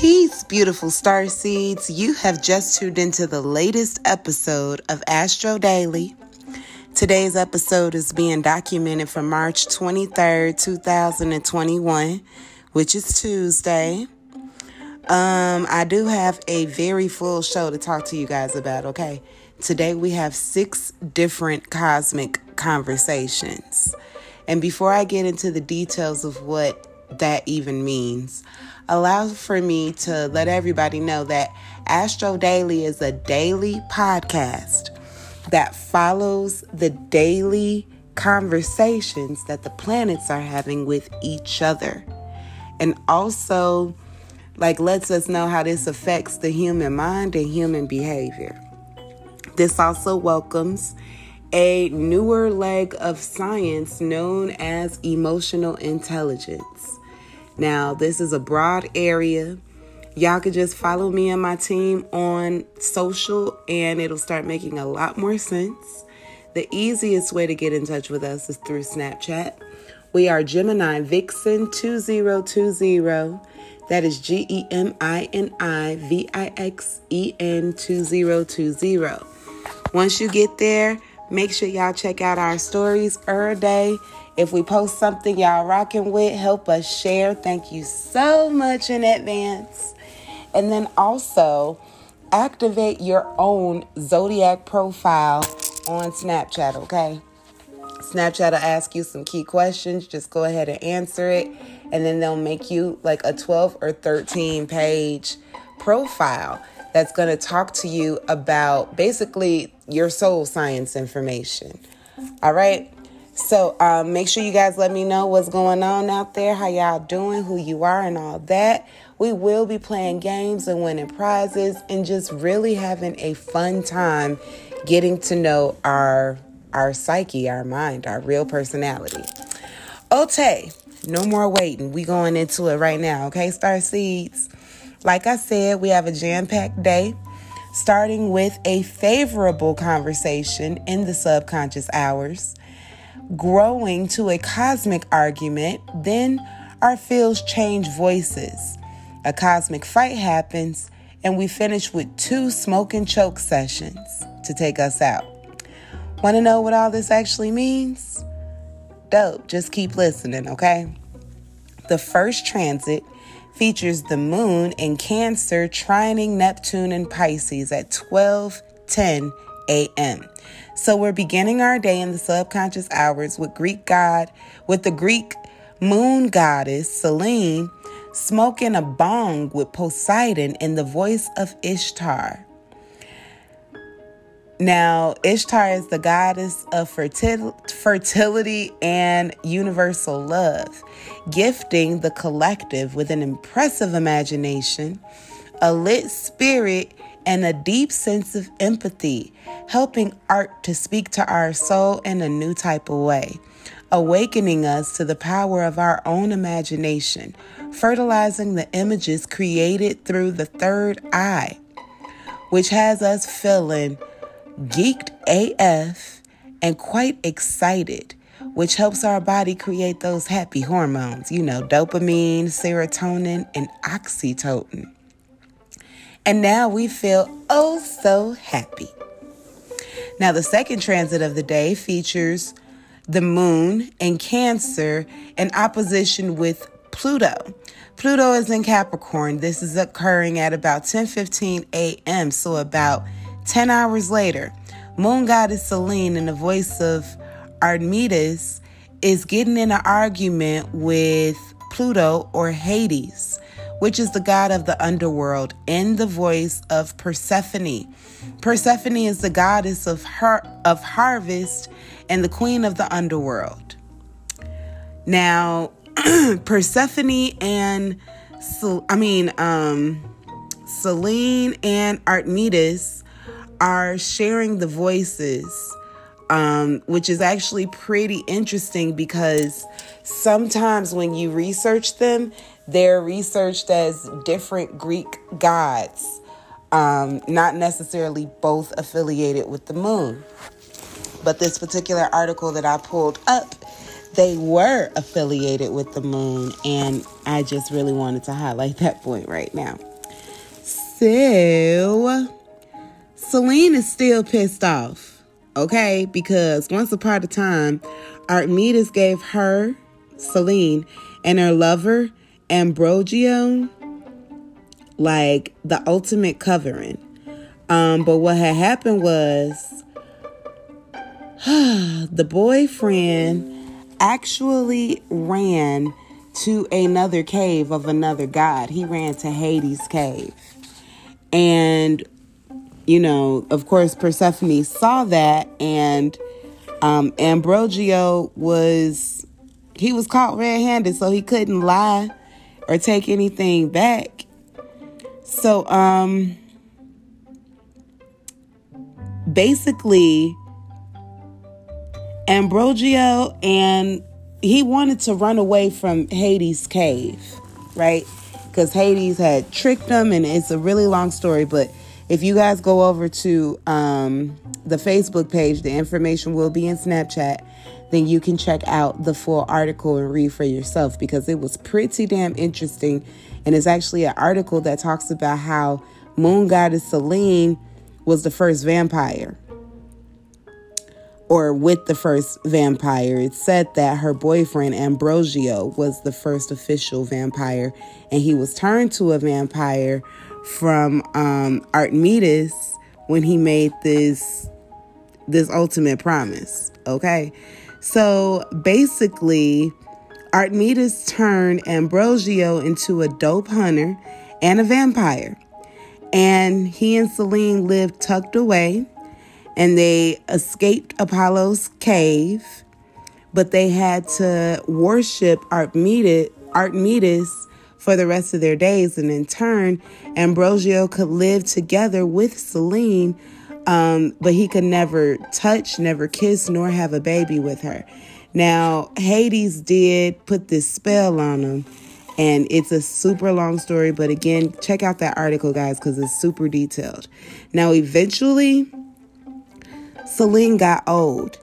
Peace, beautiful star seeds. You have just tuned into the latest episode of Astro Daily. Today's episode is being documented for March 23rd, 2021, which is Tuesday. Um, I do have a very full show to talk to you guys about, okay? Today we have six different cosmic conversations. And before I get into the details of what that even means, allow for me to let everybody know that Astro Daily is a daily podcast that follows the daily conversations that the planets are having with each other. And also, like, lets us know how this affects the human mind and human behavior. This also welcomes a newer leg of science known as emotional intelligence. Now, this is a broad area. Y'all could just follow me and my team on social, and it'll start making a lot more sense. The easiest way to get in touch with us is through Snapchat. We are Gemini Vixen 2020. That is G E M I N I V I X E N 2020. Once you get there, make sure y'all check out our stories every day if we post something y'all rocking with, help us share. Thank you so much in advance. And then also activate your own zodiac profile on Snapchat, okay? Snapchat will ask you some key questions. Just go ahead and answer it. And then they'll make you like a 12 or 13 page profile that's going to talk to you about basically your soul science information. All right. So um, make sure you guys let me know what's going on out there, how y'all doing, who you are, and all that. We will be playing games and winning prizes and just really having a fun time getting to know our our psyche, our mind, our real personality. Okay, no more waiting. We going into it right now, okay, Star Seeds? Like I said, we have a jam-packed day starting with a favorable conversation in the subconscious hours growing to a cosmic argument, then our fields change voices. A cosmic fight happens, and we finish with two smoke and choke sessions to take us out. Want to know what all this actually means? Dope. Just keep listening, okay? The first transit features the moon in Cancer trining Neptune and Pisces at 12:10 a.m. So we're beginning our day in the subconscious hours with Greek god, with the Greek moon goddess Selene smoking a bong with Poseidon in the voice of Ishtar. Now, Ishtar is the goddess of fertil- fertility and universal love, gifting the collective with an impressive imagination, a lit spirit, and a deep sense of empathy, helping art to speak to our soul in a new type of way, awakening us to the power of our own imagination, fertilizing the images created through the third eye, which has us feeling geeked AF and quite excited. Which helps our body create those happy hormones, you know, dopamine, serotonin, and oxytocin. And now we feel oh so happy. Now, the second transit of the day features the moon in Cancer in opposition with Pluto. Pluto is in Capricorn. This is occurring at about 10:15 a.m., so about 10 hours later. Moon goddess Selene in the voice of Artemis is getting in an argument with Pluto or Hades which is the god of the underworld, in the voice of Persephone. Persephone is the goddess of her of harvest and the queen of the underworld. Now, Persephone and I mean um Selene and Artemis are sharing the voices um, which is actually pretty interesting because sometimes when you research them, they're researched as different Greek gods, um, not necessarily both affiliated with the moon. But this particular article that I pulled up, they were affiliated with the moon, and I just really wanted to highlight that point right now. So, Selene is still pissed off, okay? Because once upon a time, Archimedes gave her, Selene, and her lover, Ambrogio, like the ultimate covering. Um, but what had happened was the boyfriend actually ran to another cave of another god. He ran to Hades' cave. And, you know, of course, Persephone saw that, and um, Ambrogio was, he was caught red handed, so he couldn't lie or take anything back. So, um, basically, Ambrogio and he wanted to run away from Hades' cave, right? Because Hades had tricked him, and it's a really long story. But if you guys go over to um, the Facebook page, the information will be in Snapchat. Then you can check out the full article and read for yourself because it was pretty damn interesting. And it's actually an article that talks about how moon goddess Selene was the first vampire or with the first vampire. It said that her boyfriend Ambrosio was the first official vampire, and he was turned to a vampire from um, Archimedes when he made this this ultimate promise. Okay, so basically, Archimedes turned Ambrogio into a dope hunter and a vampire, and he and Selene lived tucked away and they escaped Apollo's cave, but they had to worship Archimedes, Archimedes for the rest of their days. And in turn, Ambrogio could live together with Selene, um, but he could never touch, never kiss, nor have a baby with her. Now, Hades did put this spell on him, and it's a super long story. But again, check out that article, guys, because it's super detailed. Now, eventually, Selene got old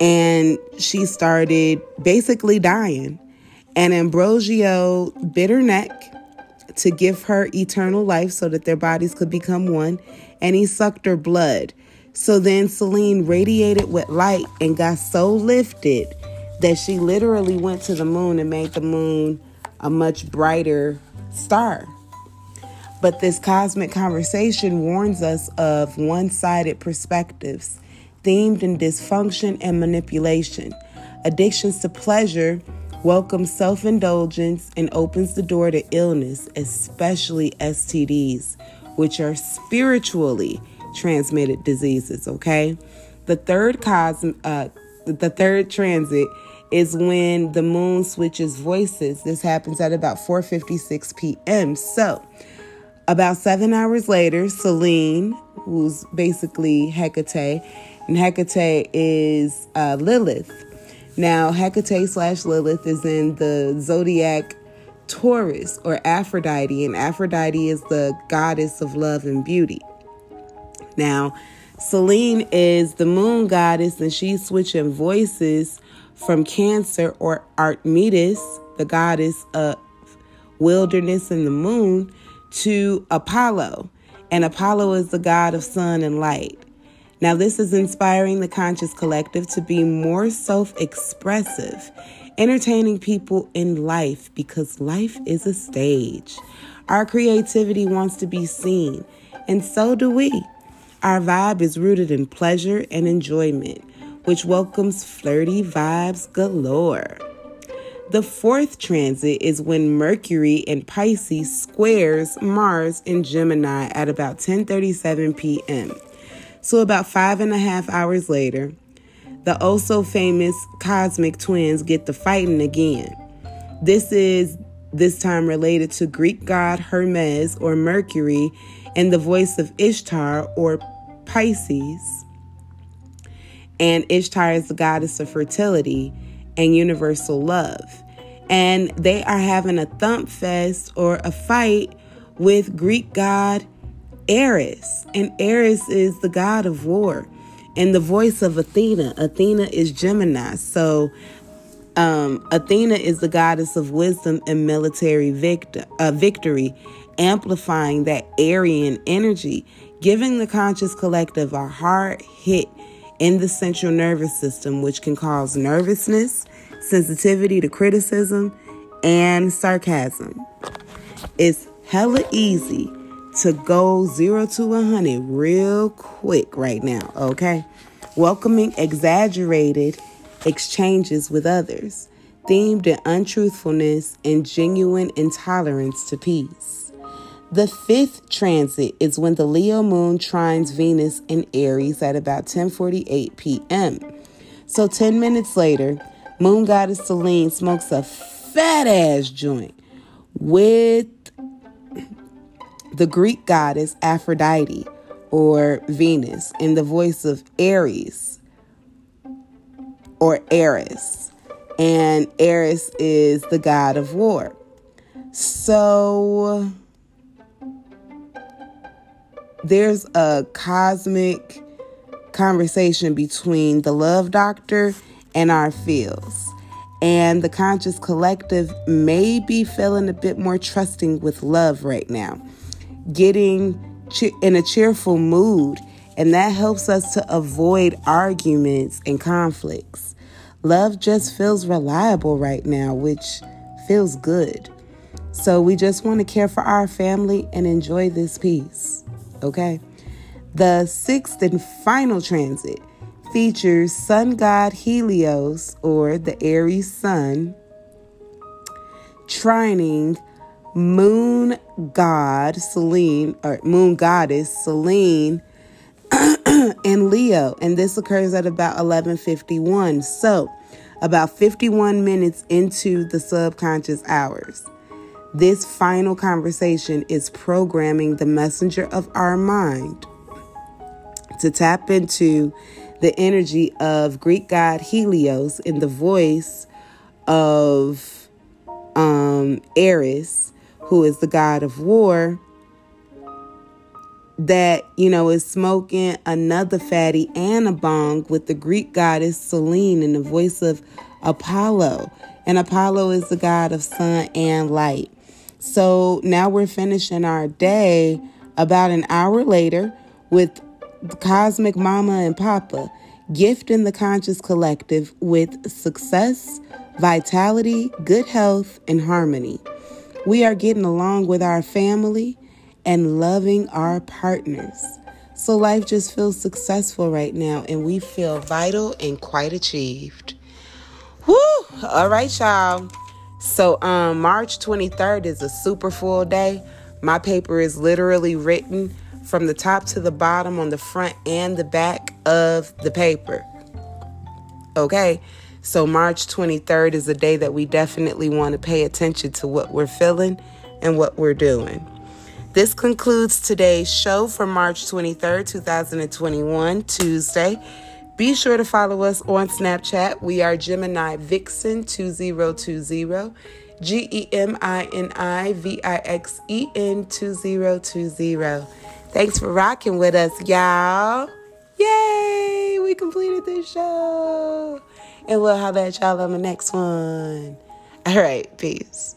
and she started basically dying. And Ambrogio bit her neck to give her eternal life so that their bodies could become one, and he sucked her blood. So then Selene radiated with light and got so lifted that she literally went to the moon and made the moon a much brighter star. But this cosmic conversation warns us of one sided perspectives themed in dysfunction and manipulation. Addictions to pleasure welcomes self indulgence and opens the door to illness, especially STDs, which are spiritually transmitted diseases. Okay, the third cosm, uh, the third transit is when the moon switches voices. This happens at about 4:56 p.m. So, about seven hours later, Selene, who's basically Hecate, and Hecate is uh, Lilith. Now, Hecate slash Lilith is in the zodiac Taurus or Aphrodite, and Aphrodite is the goddess of love and beauty. Now, Selene is the moon goddess, and she's switching voices from Cancer or Archimedes, the goddess of wilderness and the moon, to Apollo. And Apollo is the god of sun and light. Now, this is inspiring the conscious collective to be more self expressive, entertaining people in life because life is a stage. Our creativity wants to be seen, and so do we. Our vibe is rooted in pleasure and enjoyment, which welcomes flirty vibes galore. The fourth transit is when Mercury in Pisces squares Mars in Gemini at about 10:37 p.m. So, about five and a half hours later, the also famous cosmic twins get the fighting again. This is this time related to Greek god Hermes or Mercury and the voice of Ishtar or Pisces. And Ishtar is the goddess of fertility and universal love. And they are having a thump fest or a fight with Greek god Ares, and Ares is the god of war and the voice of Athena. Athena is Gemini. So Um, Athena is the goddess of wisdom and military victor, uh, victory, amplifying that Aryan energy, giving the conscious collective a hard hit in the central nervous system, which can cause nervousness, sensitivity to criticism, and sarcasm. It's hella easy to go zero to 100 real quick right now, okay? Welcoming exaggerated exchanges with others, themed in untruthfulness and genuine intolerance to peace. The fifth transit is when the Leo moon trines Venus in Aries at about 10:48 p.m. So 10 minutes later, moon goddess Selene smokes a fat ass joint with the Greek goddess Aphrodite or Venus in the voice of Ares or Eris. And Eris is the god of war. So there's a cosmic conversation between the love doctor and our feels. And the conscious collective may be feeling a bit more trusting with love right now getting in a cheerful mood, and that helps us to avoid arguments and conflicts. Love just feels reliable right now, which feels good. So we just want to care for our family and enjoy this peace. Okay? The sixth and final transit features sun god Helios, or the Aries sun, trining moon god Selene, or moon goddess Selene and Leo, and this occurs at about 11:51. So, about 51 minutes into the subconscious hours. This final conversation is programming the messenger of our mind to tap into the energy of Greek god Helios in the voice of um, Eris who is the god of war, that, you know, is smoking another fatty and a bong with the Greek goddess Selene in the voice of Apollo. And Apollo is the god of sun and light. So now we're finishing our day about an hour later with Cosmic Mama and Papa gifting the conscious collective with success, vitality, good health, and harmony. We are getting along with our family and loving our partners. So life just feels successful right now, and we feel vital and quite achieved. Woo! All right, y'all. So um March 23rd is a super full day. My paper is literally written from the top to the bottom on the front and the back of the paper. Okay? So, March 23rd is a day that we definitely want to pay attention to what we're feeling and what we're doing. This concludes today's show for March 23rd, 2021, Tuesday. Be sure to follow us on Snapchat. We are Gemini Vixen 2020, G E M I N I V I X E N 2020. Thanks for rocking with us, y'all. Yay! We completed this show. And we'll have at y'all on the next one. All right, peace.